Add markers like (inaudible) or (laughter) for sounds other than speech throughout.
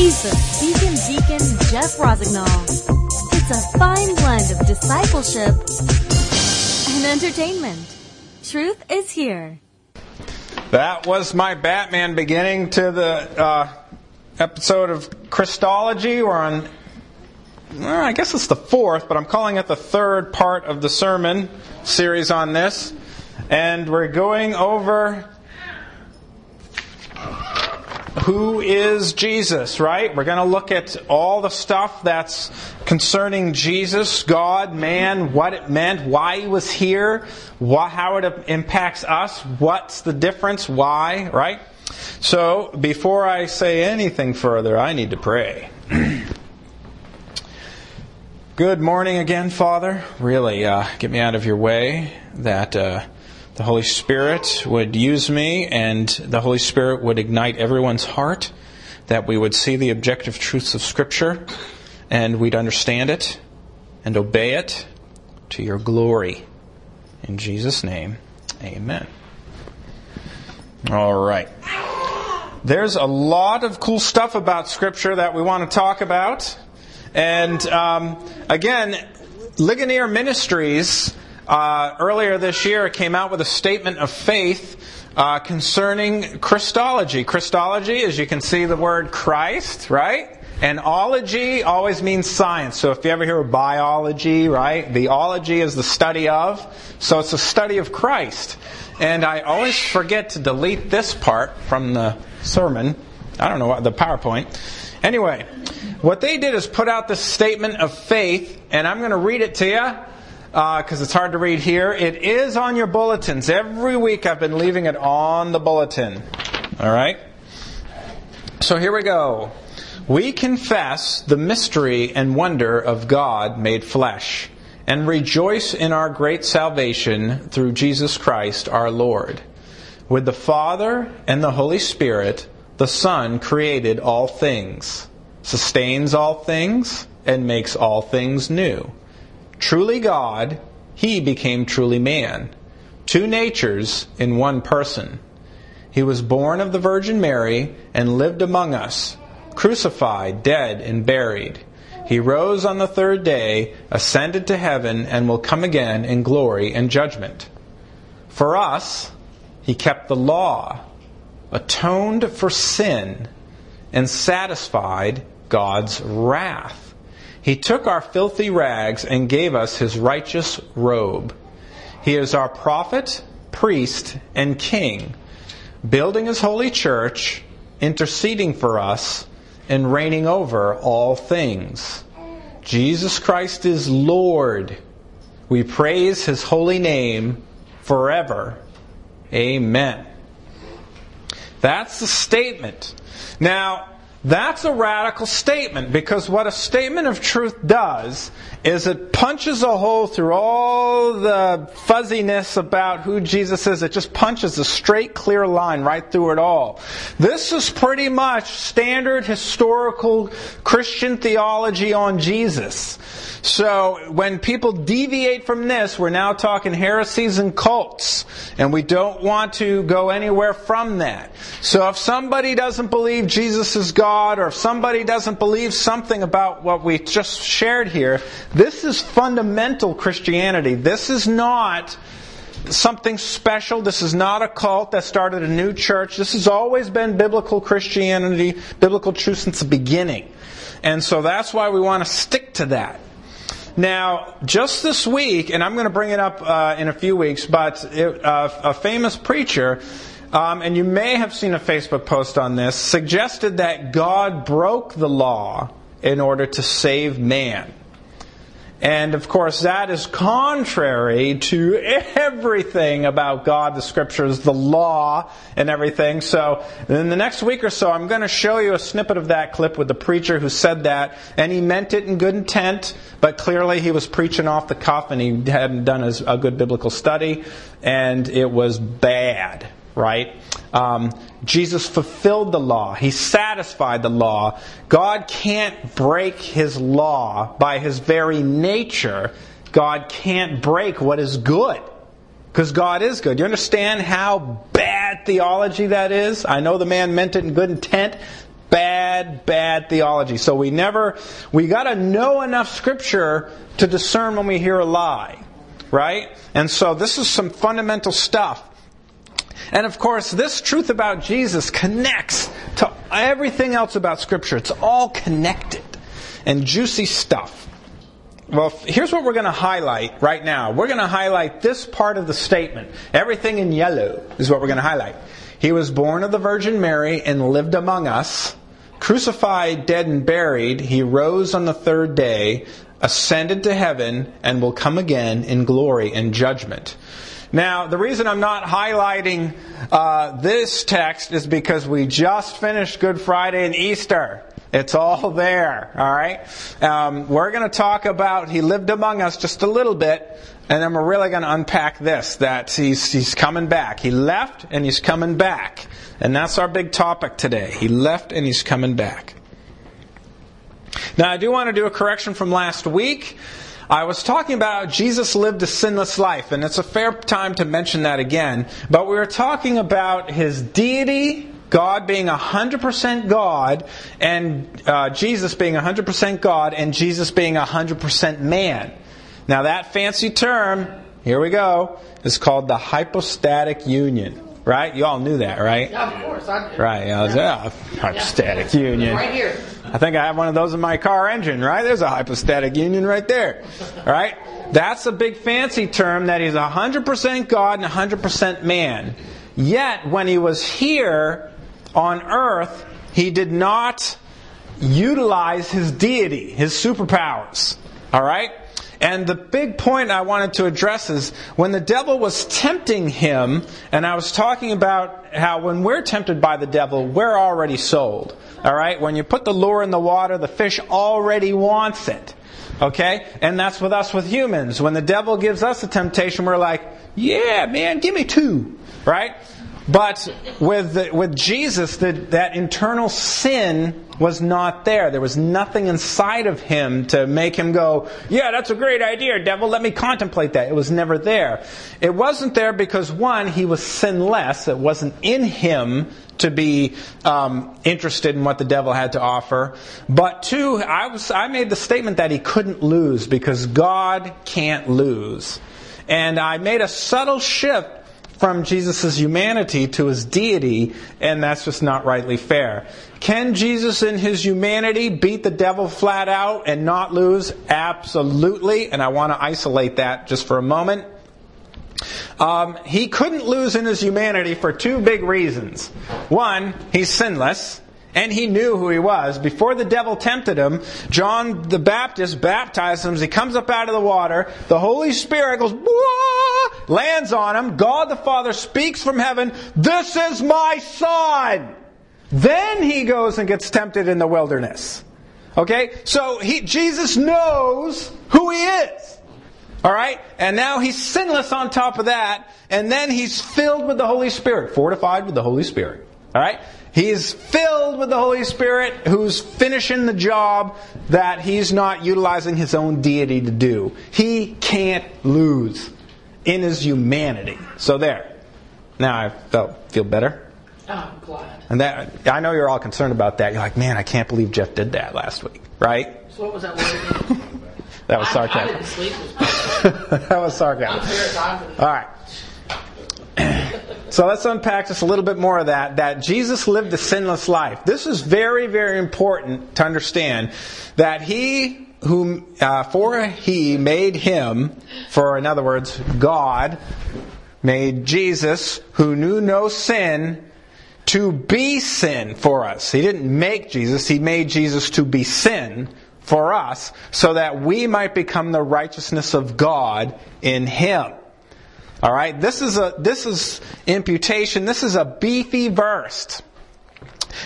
Ethan, Deacon Deacon Jeff Rosignol. It's a fine blend of discipleship and entertainment. Truth is here. That was my Batman beginning to the uh, episode of Christology. We're on, well, I guess it's the fourth, but I'm calling it the third part of the sermon series on this. And we're going over who is Jesus, right? We're going to look at all the stuff that's concerning Jesus, God, man, what it meant, why he was here, how it impacts us, what's the difference, why, right? So, before I say anything further, I need to pray. (clears throat) Good morning again, Father. Really, uh, get me out of your way that. Uh, the Holy Spirit would use me and the Holy Spirit would ignite everyone's heart, that we would see the objective truths of Scripture and we'd understand it and obey it to your glory. In Jesus' name, amen. All right. There's a lot of cool stuff about Scripture that we want to talk about. And um, again, Ligonier Ministries uh, earlier this year came out with a statement of faith uh, concerning Christology. Christology, as you can see the word Christ, right? And ology always means science. So if you ever hear biology, right? The ology is the study of. So it's a study of Christ. And I always forget to delete this part from the sermon. I don't know what, the PowerPoint. Anyway, what they did is put out this statement of faith, and I'm going to read it to you because uh, it's hard to read here. It is on your bulletins. Every week I've been leaving it on the bulletin. All right? So here we go. We confess the mystery and wonder of God made flesh and rejoice in our great salvation through Jesus Christ our Lord. With the Father and the Holy Spirit, the Son created all things, sustains all things, and makes all things new truly God, he became truly man. Two natures in one person. He was born of the Virgin Mary and lived among us, crucified, dead, and buried. He rose on the third day, ascended to heaven, and will come again in glory and judgment. For us, he kept the law, atoned for sin, and satisfied God's wrath. He took our filthy rags and gave us his righteous robe. He is our prophet, priest, and king, building his holy church, interceding for us, and reigning over all things. Jesus Christ is Lord. We praise his holy name forever. Amen. That's the statement. Now, that's a radical statement because what a statement of truth does is it punches a hole through all the fuzziness about who Jesus is. It just punches a straight, clear line right through it all. This is pretty much standard historical Christian theology on Jesus. So when people deviate from this, we're now talking heresies and cults, and we don't want to go anywhere from that. So if somebody doesn't believe Jesus is God, or if somebody doesn't believe something about what we just shared here, this is fundamental Christianity. This is not something special. This is not a cult that started a new church. This has always been biblical Christianity, biblical truth since the beginning. And so that's why we want to stick to that. Now, just this week, and I'm going to bring it up uh, in a few weeks, but it, uh, a famous preacher, um, and you may have seen a Facebook post on this, suggested that God broke the law in order to save man. And of course, that is contrary to (laughs) everything about God, the scriptures, the law, and everything. So, in the next week or so, I'm going to show you a snippet of that clip with the preacher who said that. And he meant it in good intent, but clearly he was preaching off the cuff and he hadn't done a good biblical study. And it was bad, right? Um, Jesus fulfilled the law. He satisfied the law. God can't break his law by his very nature. God can't break what is good. Because God is good. You understand how bad theology that is? I know the man meant it in good intent. bad, bad theology. So we never, we gotta know enough scripture to discern when we hear a lie. Right? And so this is some fundamental stuff. And of course, this truth about Jesus connects to everything else about scripture. It's all connected and juicy stuff. Well, here's what we're going to highlight right now. We're going to highlight this part of the statement. Everything in yellow is what we're going to highlight. He was born of the Virgin Mary and lived among us. Crucified, dead, and buried, he rose on the third day, ascended to heaven, and will come again in glory and judgment. Now, the reason I'm not highlighting uh, this text is because we just finished Good Friday and Easter. It's all there, all right? Um, we're going to talk about he lived among us just a little bit, and then we're really going to unpack this that he's, he's coming back. He left and he's coming back. And that's our big topic today. He left and he's coming back. Now, I do want to do a correction from last week. I was talking about Jesus lived a sinless life, and it's a fair time to mention that again. But we were talking about his deity God being 100% God and uh, Jesus being 100% God and Jesus being 100% man. Now that fancy term, here we go, is called the hypostatic union. Right? You all knew that, right? Yeah, of course. Right. Yeah, yeah, hypostatic yeah. union. Right here. I think I have one of those in my car engine, right? There's a hypostatic union right there. All right? That's a big fancy term that he's 100% God and 100% man. Yet, when he was here, on earth, he did not utilize his deity, his superpowers. All right? And the big point I wanted to address is when the devil was tempting him, and I was talking about how when we're tempted by the devil, we're already sold. All right? When you put the lure in the water, the fish already wants it. Okay? And that's with us with humans. When the devil gives us a temptation, we're like, yeah, man, give me two. Right? But with, the, with Jesus, the, that internal sin was not there. There was nothing inside of him to make him go, Yeah, that's a great idea, devil. Let me contemplate that. It was never there. It wasn't there because, one, he was sinless. It wasn't in him to be um, interested in what the devil had to offer. But two, I, was, I made the statement that he couldn't lose because God can't lose. And I made a subtle shift from Jesus' humanity to his deity, and that's just not rightly fair. Can Jesus in his humanity beat the devil flat out and not lose? Absolutely, and I want to isolate that just for a moment. Um, he couldn't lose in his humanity for two big reasons. One, he's sinless and he knew who he was. Before the devil tempted him, John the Baptist baptized him. As he comes up out of the water, the Holy Spirit goes, lands on him. God the Father speaks from heaven, This is my son! Then he goes and gets tempted in the wilderness. Okay? So he, Jesus knows who he is. Alright? And now he's sinless on top of that. And then he's filled with the Holy Spirit, fortified with the Holy Spirit. Alright? He's filled with the Holy Spirit who's finishing the job that he's not utilizing his own deity to do. He can't lose in his humanity. So there. Now I felt feel better. Oh, I'm glad. And that I know you're all concerned about that. You're like, man, I can't believe Jeff did that last week, right? So what was that word (laughs) (laughs) that was sarcasm. I, I that was sarcasm. All right. So let's unpack just a little bit more of that. That Jesus lived a sinless life. This is very, very important to understand that He whom uh, for He made Him, for in other words, God made Jesus, who knew no sin, to be sin for us. He didn't make Jesus; He made Jesus to be sin for us, so that we might become the righteousness of God in Him. All right, this is a this is imputation. This is a beefy verse.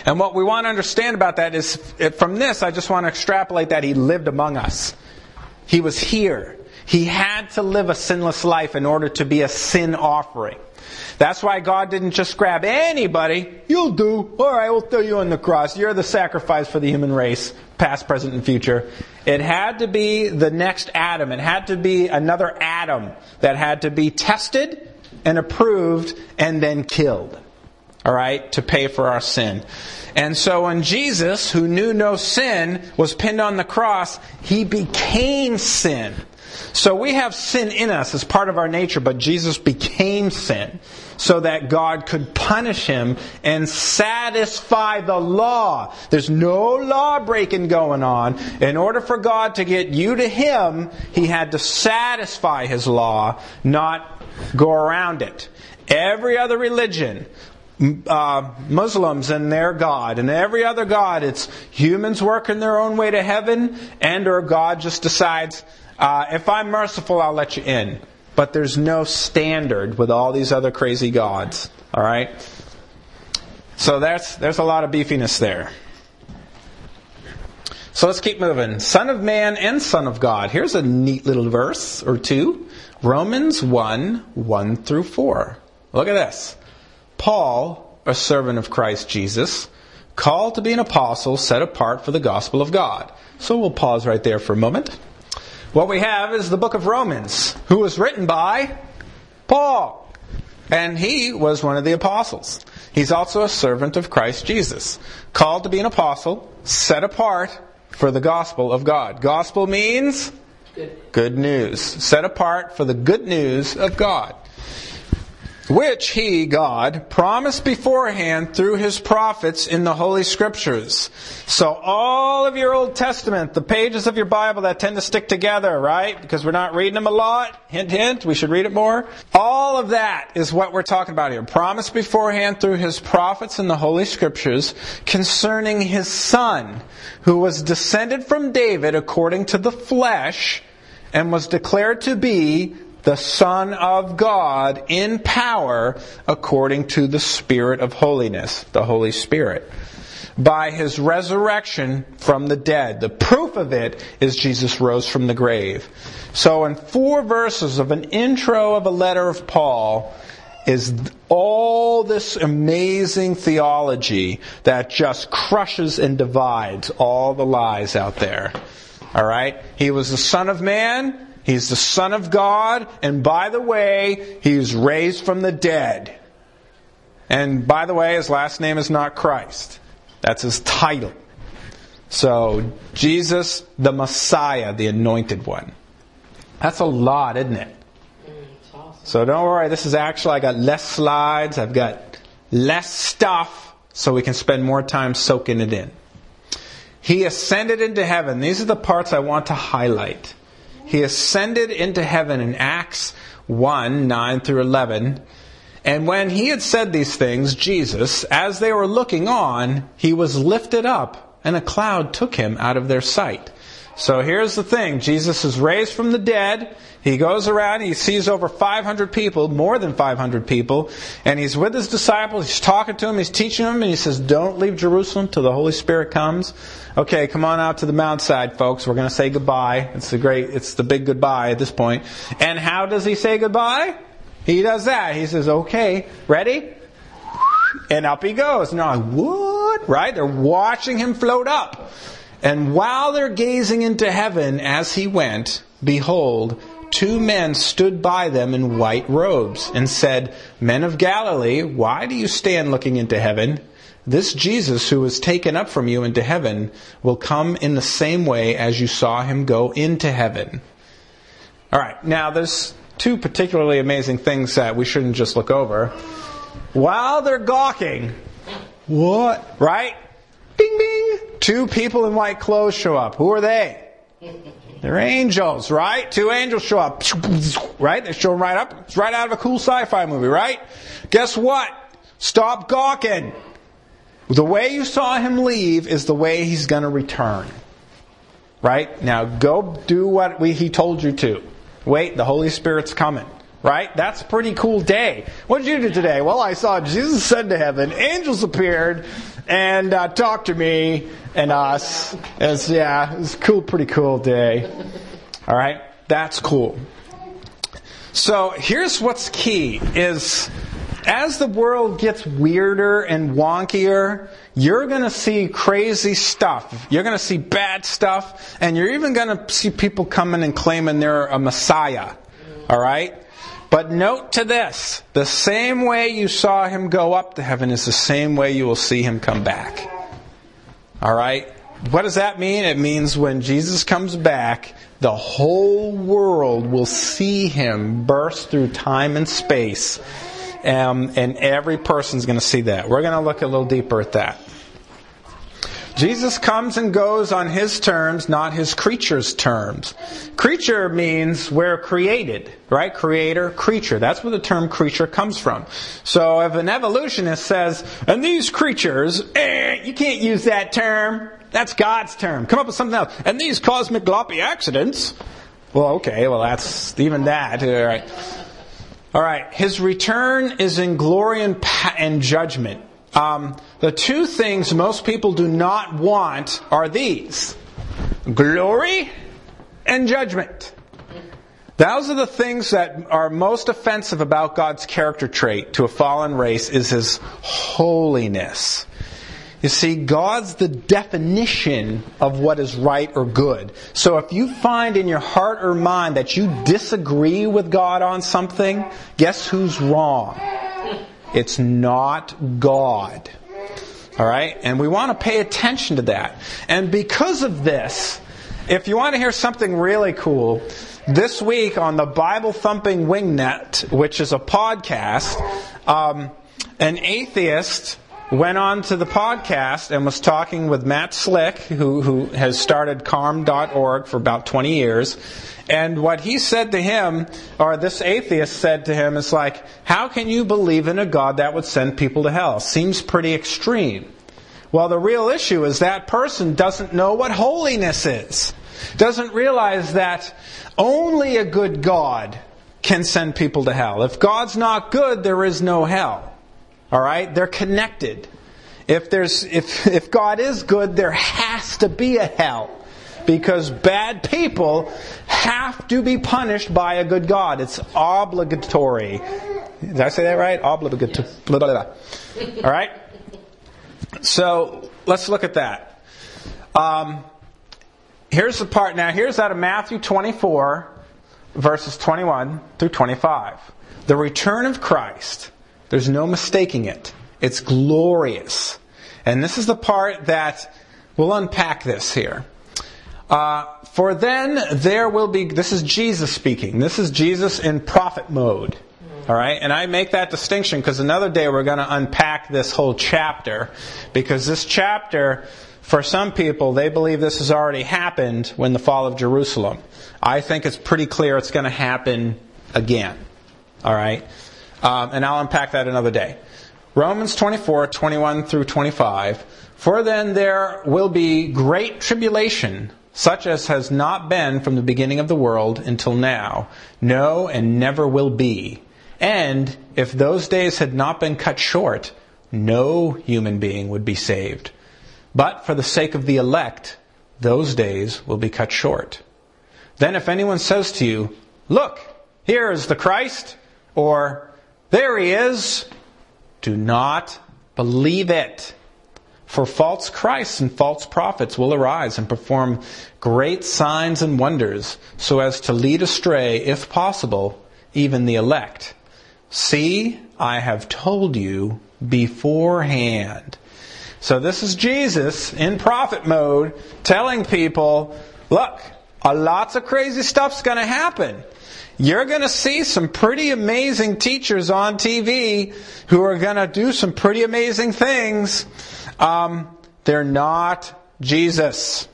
And what we want to understand about that is from this, I just want to extrapolate that he lived among us. He was here. He had to live a sinless life in order to be a sin offering. That's why God didn't just grab anybody. You'll do. All right, we'll throw you on the cross. You're the sacrifice for the human race, past, present, and future. It had to be the next Adam. It had to be another Adam that had to be tested and approved and then killed. all right, to pay for our sin. And so when Jesus, who knew no sin, was pinned on the cross, he became sin. So we have sin in us as part of our nature, but Jesus became sin so that God could punish him and satisfy the law. There's no law breaking going on. In order for God to get you to him, he had to satisfy his law, not go around it. Every other religion uh, Muslims and their God, and every other God, it's humans working their own way to heaven, and or God just decides, uh, if I'm merciful, I'll let you in. But there's no standard with all these other crazy gods. All right. So that's there's a lot of beefiness there. So let's keep moving. Son of man and son of God. Here's a neat little verse or two. Romans 1 1 through 4. Look at this. Paul, a servant of Christ Jesus, called to be an apostle, set apart for the gospel of God. So we'll pause right there for a moment. What we have is the book of Romans, who was written by Paul. And he was one of the apostles. He's also a servant of Christ Jesus, called to be an apostle, set apart for the gospel of God. Gospel means Good. good news, set apart for the good news of God which he, God, promised beforehand through his prophets in the Holy Scriptures. So all of your Old Testament, the pages of your Bible that tend to stick together, right? Because we're not reading them a lot. Hint, hint, we should read it more. All of that is what we're talking about here. Promised beforehand through his prophets in the Holy Scriptures concerning his son, who was descended from David according to the flesh, and was declared to be the Son of God in power according to the Spirit of holiness, the Holy Spirit. By his resurrection from the dead. The proof of it is Jesus rose from the grave. So in four verses of an intro of a letter of Paul, is all this amazing theology that just crushes and divides all the lies out there. All right? He was the Son of Man. He's the Son of God, and by the way, he was raised from the dead. And by the way, his last name is not Christ. That's his title. So, Jesus, the Messiah, the anointed one. That's a lot, isn't it? So don't worry, this is actually, I got less slides, I've got less stuff, so we can spend more time soaking it in. He ascended into heaven. These are the parts I want to highlight. He ascended into heaven in Acts 1 9 through 11. And when he had said these things, Jesus, as they were looking on, he was lifted up, and a cloud took him out of their sight. So here's the thing Jesus is raised from the dead. He goes around, he sees over 500 people, more than 500 people, and he's with his disciples. He's talking to them, he's teaching them, and he says, Don't leave Jerusalem till the Holy Spirit comes. Okay, come on out to the mount-side, folks. We're going to say goodbye. It's the great, it's the big goodbye at this point. And how does he say goodbye? He does that. He says, Okay, ready? And up he goes. Now, what? Right? They're watching him float up. And while they're gazing into heaven as he went, behold, two men stood by them in white robes and said, Men of Galilee, why do you stand looking into heaven? This Jesus who was taken up from you into heaven will come in the same way as you saw him go into heaven. All right, now there's two particularly amazing things that we shouldn't just look over. While they're gawking, what? Right? Two people in white clothes show up. Who are they? They're angels, right? Two angels show up. Right? They show them right up. It's right out of a cool sci fi movie, right? Guess what? Stop gawking. The way you saw him leave is the way he's going to return. Right? Now go do what we, he told you to. Wait, the Holy Spirit's coming. Right? That's a pretty cool day. What did you do today? Well, I saw Jesus ascend to heaven, angels appeared, and uh, talked to me and us. It's, yeah, it was a cool, pretty cool day. All right? That's cool. So here's what's key is as the world gets weirder and wonkier, you're going to see crazy stuff. You're going to see bad stuff, and you're even going to see people coming and claiming they're a Messiah. All right? But note to this the same way you saw him go up to heaven is the same way you will see him come back. All right? What does that mean? It means when Jesus comes back, the whole world will see him burst through time and space. Um, and every person's going to see that. We're going to look a little deeper at that. Jesus comes and goes on his terms, not his creature's terms. Creature means we're created, right? Creator, creature. That's where the term creature comes from. So if an evolutionist says, and these creatures, eh, you can't use that term. That's God's term. Come up with something else. And these cosmic gloppy accidents. Well, okay, well that's even that. All right. All right. His return is in glory and, pa- and judgment. Um, the two things most people do not want are these glory and judgment. Those are the things that are most offensive about God's character trait to a fallen race is his holiness. You see, God's the definition of what is right or good. So if you find in your heart or mind that you disagree with God on something, guess who's wrong? It's not God. All right? And we want to pay attention to that. And because of this, if you want to hear something really cool, this week on the Bible Thumping Wingnut, which is a podcast, um, an atheist went on to the podcast and was talking with Matt Slick, who, who has started carm.org for about 20 years. And what he said to him, or this atheist said to him, is like, how can you believe in a God that would send people to hell? Seems pretty extreme. Well, the real issue is that person doesn't know what holiness is. Doesn't realize that only a good God can send people to hell. If God's not good, there is no hell. All right? They're connected. If there's if if God is good, there has to be a hell. Because bad people have to be punished by a good God. It's obligatory. Did I say that right? Obligatory. Blah. All right? So let's look at that. Um, here's the part. Now, here's out of Matthew 24, verses 21 through 25. The return of Christ. There's no mistaking it. It's glorious. And this is the part that we'll unpack this here. Uh, for then there will be, this is Jesus speaking. This is Jesus in prophet mode. All right, and I make that distinction because another day we're going to unpack this whole chapter because this chapter, for some people, they believe this has already happened when the fall of Jerusalem. I think it's pretty clear it's going to happen again. All right, um, and I'll unpack that another day. Romans 24, 21 through 25. For then there will be great tribulation, such as has not been from the beginning of the world until now, no, and never will be. And if those days had not been cut short, no human being would be saved. But for the sake of the elect, those days will be cut short. Then if anyone says to you, Look, here is the Christ, or There he is, do not believe it. For false Christs and false prophets will arise and perform great signs and wonders, so as to lead astray, if possible, even the elect. See, I have told you beforehand. So this is Jesus in prophet mode telling people, look, a lots of crazy stuff's going to happen. You're going to see some pretty amazing teachers on TV who are going to do some pretty amazing things. Um, they're not Jesus.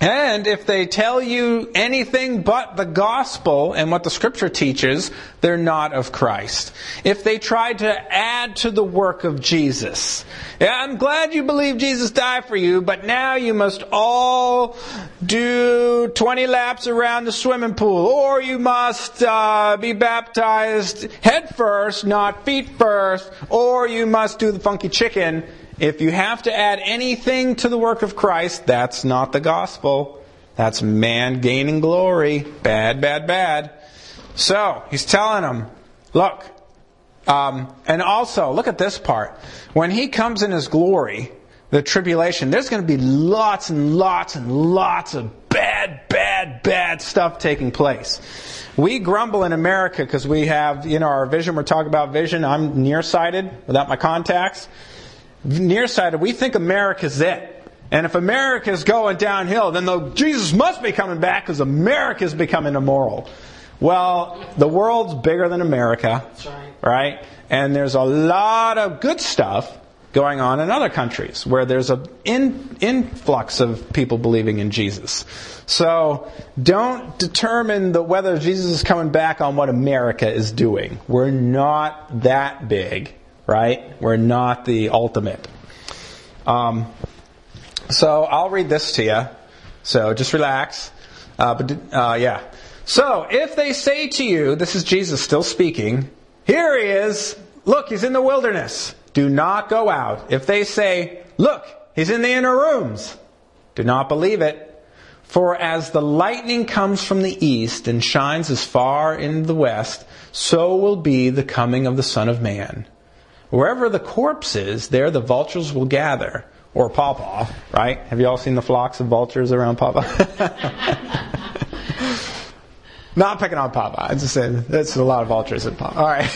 And if they tell you anything but the gospel and what the scripture teaches, they're not of Christ. If they try to add to the work of Jesus, yeah, I'm glad you believe Jesus died for you, but now you must all do 20 laps around the swimming pool, or you must uh, be baptized head first, not feet first, or you must do the funky chicken if you have to add anything to the work of Christ, that's not the gospel. That's man gaining glory. Bad, bad, bad. So, he's telling them, look, um, and also, look at this part. When he comes in his glory, the tribulation, there's going to be lots and lots and lots of bad bad, bad, stuff taking place. We grumble in America because we have, you know, our vision. We're talking about vision. I'm nearsighted without my contacts. Nearsighted, we think America's it. And if America's going downhill, then the, Jesus must be coming back because America's becoming immoral. Well, the world's bigger than America, right. right? And there's a lot of good stuff going on in other countries where there's an in, influx of people believing in Jesus. So don't determine the, whether Jesus is coming back on what America is doing. We're not that big, right? We're not the ultimate. Um, so I'll read this to you. So just relax. Uh, but uh, yeah. So if they say to you, this is Jesus still speaking. Here he is. Look, he's in the wilderness. Do not go out. If they say, look, he's in the inner rooms. Do not believe it. For as the lightning comes from the east and shines as far in the west, so will be the coming of the Son of Man. Wherever the corpse is, there the vultures will gather. Or Pawpaw, right? Have you all seen the flocks of vultures around Pawpaw? (laughs) Not picking on Pawpaw. I just saying there's a lot of vultures in Pawpaw. All right.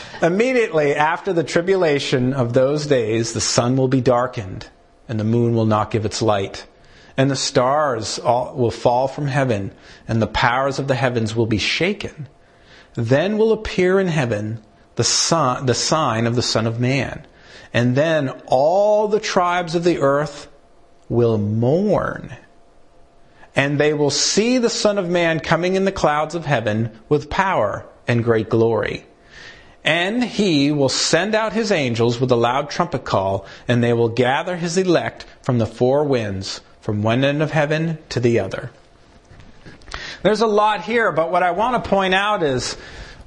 (laughs) Immediately after the tribulation of those days, the sun will be darkened, and the moon will not give its light, and the stars all, will fall from heaven, and the powers of the heavens will be shaken. Then will appear in heaven the son, the sign of the Son of Man, and then all the tribes of the earth will mourn and they will see the Son of Man coming in the clouds of heaven with power and great glory. And he will send out his angels with a loud trumpet call, and they will gather his elect from the four winds, from one end of heaven to the other. There's a lot here, but what I want to point out is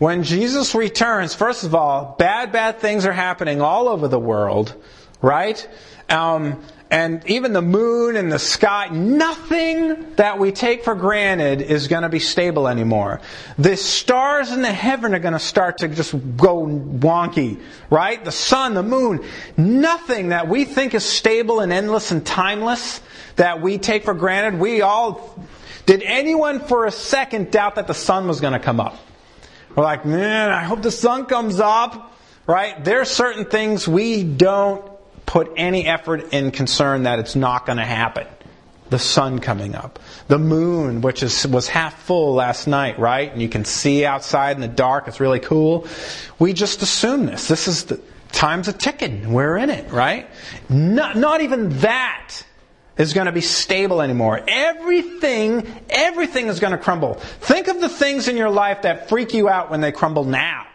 when Jesus returns, first of all, bad, bad things are happening all over the world, right? Um, and even the moon and the sky, nothing that we take for granted is going to be stable anymore. The stars in the heaven are going to start to just go wonky, right? The sun, the moon, nothing that we think is stable and endless and timeless that we take for granted. We all, did anyone for a second doubt that the sun was going to come up? We're like, man, I hope the sun comes up, right? There are certain things we don't put any effort and concern that it's not going to happen. The sun coming up. The moon, which is, was half full last night, right? And you can see outside in the dark. It's really cool. We just assume this. This is the time's a ticking. We're in it, right? Not, not even that is going to be stable anymore. Everything, everything is going to crumble. Think of the things in your life that freak you out when they crumble now.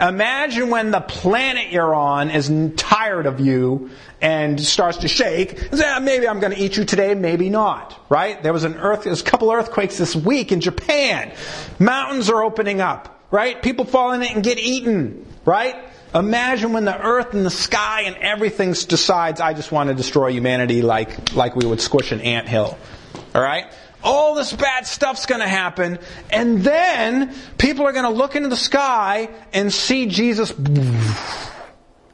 Imagine when the planet you're on is tired of you and starts to shake. "Ah, maybe I'm going to eat you today, maybe not. Right? There was an earth, there was a couple earthquakes this week in Japan. Mountains are opening up. Right? People fall in it and get eaten. Right? Imagine when the earth and the sky and everything decides, I just want to destroy humanity like, like we would squish an ant hill. All right? All this bad stuff's going to happen, and then people are going to look into the sky and see Jesus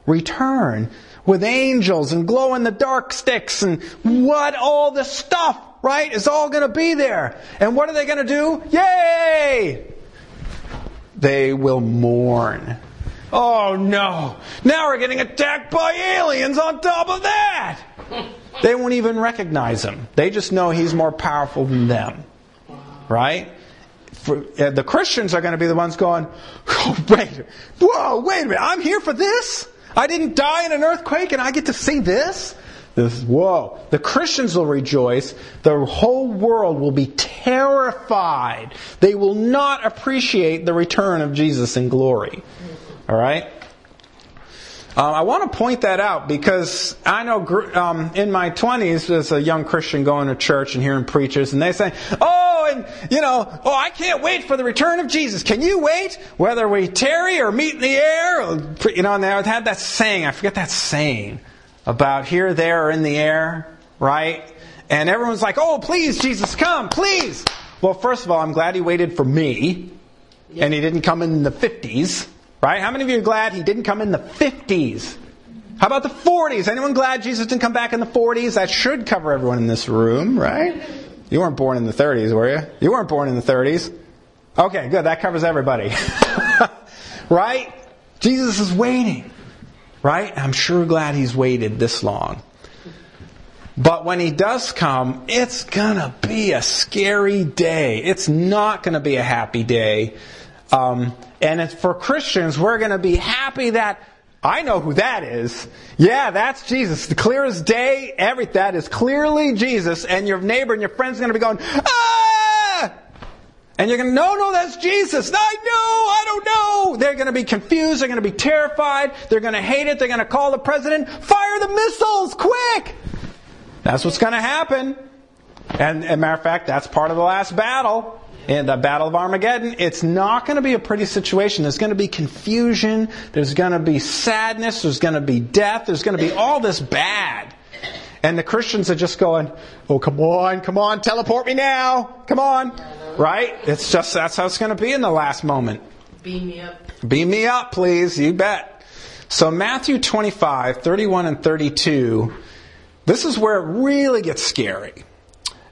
return with angels and glow in the dark sticks and what all this stuff, right, is all going to be there. And what are they going to do? Yay! They will mourn. Oh no! Now we're getting attacked by aliens on top of that! (laughs) They won't even recognize him. They just know he's more powerful than them. Right? For, uh, the Christians are going to be the ones going, oh, wait, whoa, wait a minute, I'm here for this? I didn't die in an earthquake and I get to see this? This, whoa. The Christians will rejoice. The whole world will be terrified. They will not appreciate the return of Jesus in glory. All right? Um, I want to point that out because I know um, in my 20s as a young Christian going to church and hearing preachers, and they say, "Oh, and you know, oh, I can't wait for the return of Jesus. Can you wait? Whether we tarry or meet in the air, or, you know." And they had that saying. I forget that saying about here, there, or in the air, right? And everyone's like, "Oh, please, Jesus, come, please." Well, first of all, I'm glad he waited for me, and he didn't come in the 50s. Right? How many of you are glad he didn't come in the 50s? How about the 40s? Anyone glad Jesus didn't come back in the 40s? That should cover everyone in this room, right? You weren't born in the 30s, were you? You weren't born in the 30s. Okay, good. That covers everybody. (laughs) right? Jesus is waiting. Right? I'm sure glad he's waited this long. But when he does come, it's gonna be a scary day. It's not gonna be a happy day. Um, and for Christians, we're gonna be happy that I know who that is. Yeah, that's Jesus. The clearest day, every that is clearly Jesus, and your neighbor and your friend's are gonna be going, ah! And you're going to, no, no, that's Jesus. I know, I don't know. They're going to be confused. They're going to be terrified. They're going to hate it. They're going to call the president, fire the missiles, quick! That's what's going to happen. And, a matter of fact, that's part of the last battle. In the Battle of Armageddon, it's not going to be a pretty situation. There's going to be confusion. There's going to be sadness. There's going to be death. There's going to be all this bad. And the Christians are just going, oh, come on, come on, teleport me now. Come on. Right? It's just, that's how it's going to be in the last moment. Beam me up. Beam me up, please. You bet. So Matthew 25, 31 and 32, this is where it really gets scary.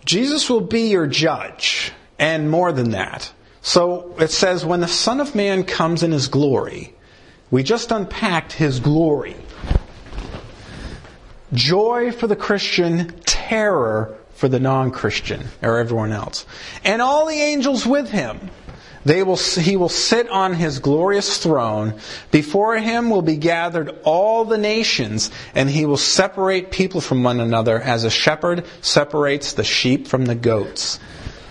Jesus will be your judge, and more than that. So it says, when the Son of Man comes in his glory, we just unpacked his glory. Joy for the Christian, terror for the non Christian, or everyone else. And all the angels with him. They will, he will sit on his glorious throne. Before him will be gathered all the nations, and he will separate people from one another as a shepherd separates the sheep from the goats.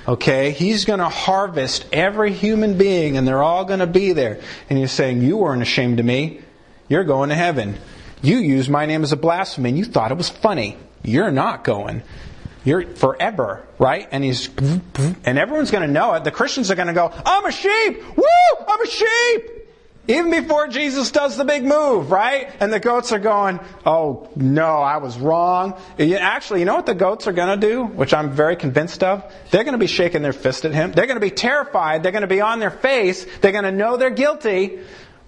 Okay? He's going to harvest every human being, and they're all going to be there. And he's saying, You weren't ashamed of me. You're going to heaven. You used my name as a blasphemy, and you thought it was funny. You're not going. You're forever, right? And he's, and everyone's going to know it. The Christians are going to go, I'm a sheep! Woo! I'm a sheep! Even before Jesus does the big move, right? And the goats are going, oh no, I was wrong. Actually, you know what the goats are going to do, which I'm very convinced of? They're going to be shaking their fist at him. They're going to be terrified. They're going to be on their face. They're going to know they're guilty.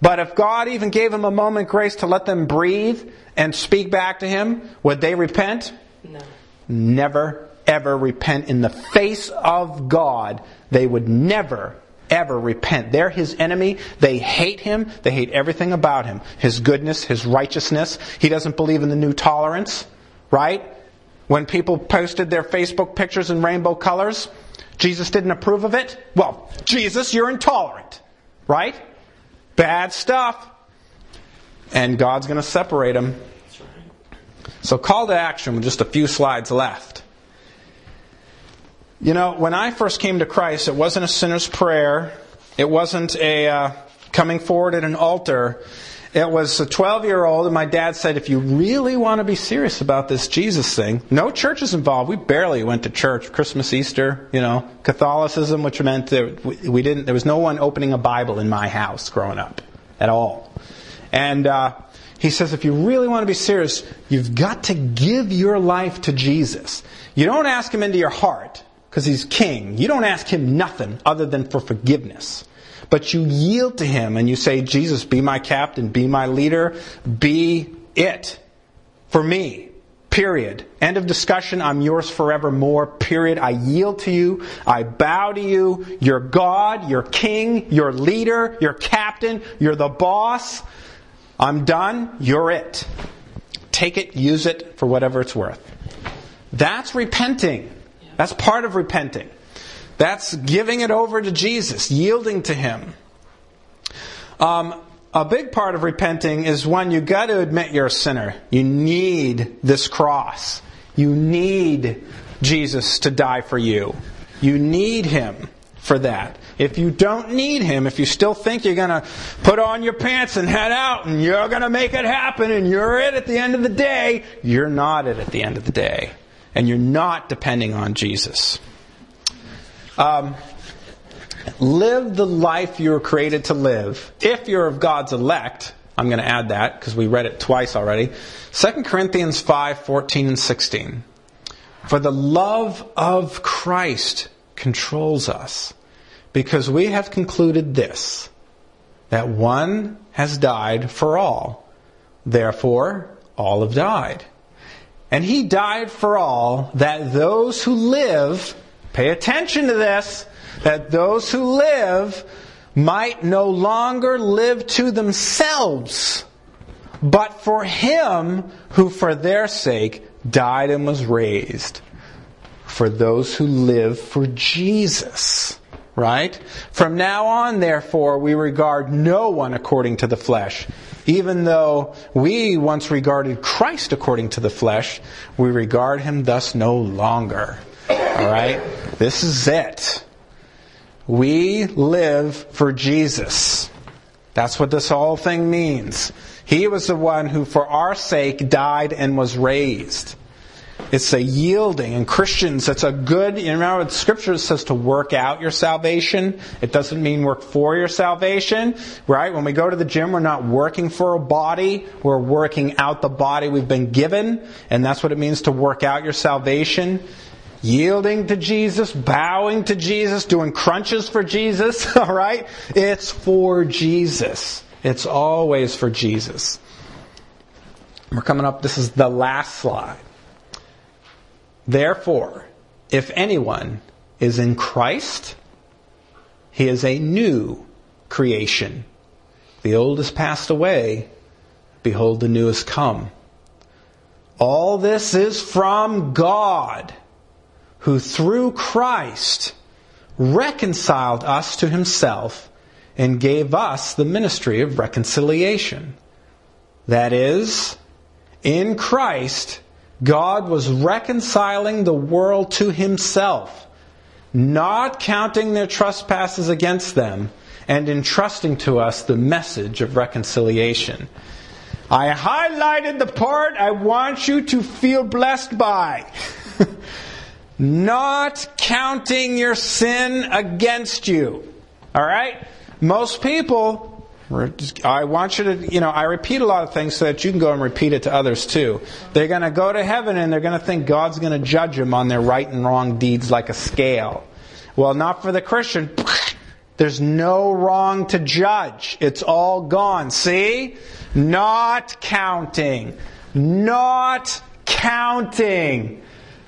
But if God even gave them a moment grace to let them breathe and speak back to him, would they repent? No. Never, ever repent in the face of God. They would never, ever repent. They're his enemy. They hate him. They hate everything about him. His goodness, his righteousness. He doesn't believe in the new tolerance, right? When people posted their Facebook pictures in rainbow colors, Jesus didn't approve of it. Well, Jesus, you're intolerant, right? Bad stuff. And God's going to separate them. So, call to action with just a few slides left. You know, when I first came to Christ, it wasn't a sinner's prayer. It wasn't a uh, coming forward at an altar. It was a 12 year old, and my dad said, if you really want to be serious about this Jesus thing, no church is involved. We barely went to church, Christmas, Easter, you know, Catholicism, which meant that we didn't, there was no one opening a Bible in my house growing up at all. And uh, he says, if you really want to be serious, you've got to give your life to Jesus. You don't ask him into your heart because he's king. You don't ask him nothing other than for forgiveness. But you yield to him and you say, Jesus, be my captain, be my leader, be it for me. Period. End of discussion. I'm yours forevermore. Period. I yield to you. I bow to you. You're God. You're king. You're leader. You're captain. You're the boss. I'm done. You're it. Take it, use it for whatever it's worth. That's repenting. That's part of repenting. That's giving it over to Jesus, yielding to Him. Um, a big part of repenting is when you got to admit you're a sinner. You need this cross. You need Jesus to die for you. You need Him for that. If you don't need Him, if you still think you're going to put on your pants and head out and you're going to make it happen and you're it at the end of the day, you're not it at the end of the day. And you're not depending on Jesus. Um, live the life you were created to live. If you're of God's elect, I'm going to add that because we read it twice already. 2 Corinthians 5 14 and 16. For the love of Christ controls us because we have concluded this that one has died for all. Therefore, all have died. And he died for all that those who live Pay attention to this that those who live might no longer live to themselves, but for him who for their sake died and was raised. For those who live for Jesus. Right? From now on, therefore, we regard no one according to the flesh. Even though we once regarded Christ according to the flesh, we regard him thus no longer. Alright? This is it. We live for Jesus. That's what this whole thing means. He was the one who, for our sake, died and was raised. It's a yielding. And Christians, it's a good, you remember what Scripture says to work out your salvation. It doesn't mean work for your salvation, right? When we go to the gym, we're not working for a body. We're working out the body we've been given. And that's what it means to work out your salvation yielding to Jesus, bowing to Jesus, doing crunches for Jesus, (laughs) all right? It's for Jesus. It's always for Jesus. We're coming up, this is the last slide. Therefore, if anyone is in Christ, he is a new creation. The old has passed away. Behold, the new has come. All this is from God who through Christ reconciled us to himself and gave us the ministry of reconciliation. That is, in Christ, God was reconciling the world to himself, not counting their trespasses against them, and entrusting to us the message of reconciliation. I highlighted the part I want you to feel blessed by. (laughs) not counting your sin against you. All right? Most people, I want you to, you know, I repeat a lot of things so that you can go and repeat it to others too. They're going to go to heaven and they're going to think God's going to judge them on their right and wrong deeds like a scale. Well, not for the Christian. (laughs) There's no wrong to judge. It's all gone. See? Not counting. Not counting.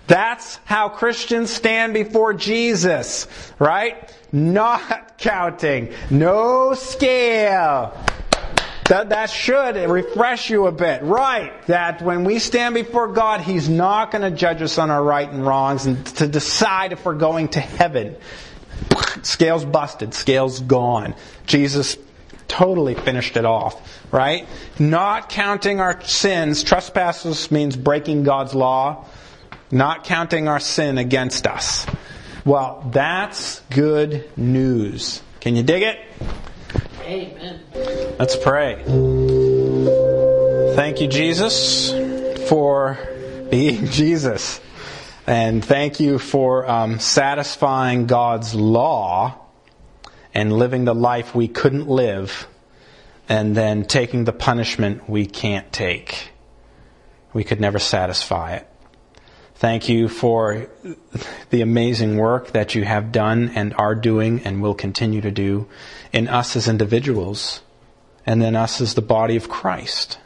That's how Christians stand before Jesus, right? Not counting. No scale. That, that should refresh you a bit. Right. That when we stand before God, He's not going to judge us on our right and wrongs and to decide if we're going to heaven. (laughs) Scales busted. Scales gone. Jesus totally finished it off. Right? Not counting our sins. Trespasses means breaking God's law not counting our sin against us. Well, that's good news. Can you dig it? Amen. Let's pray. Thank you, Jesus, for being (laughs) Jesus. And thank you for um, satisfying God's law and living the life we couldn't live and then taking the punishment we can't take. We could never satisfy it. Thank you for the amazing work that you have done and are doing and will continue to do in us as individuals and then us as the body of Christ.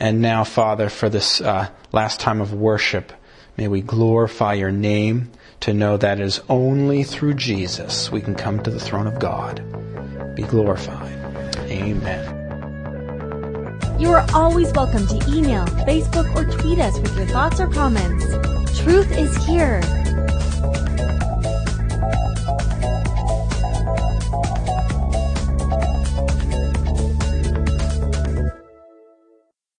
And now, Father, for this uh, last time of worship, may we glorify your name to know that it is only through Jesus we can come to the throne of God. Be glorified. Amen. You are always welcome to email, Facebook, or tweet us with your thoughts or comments. Truth is here.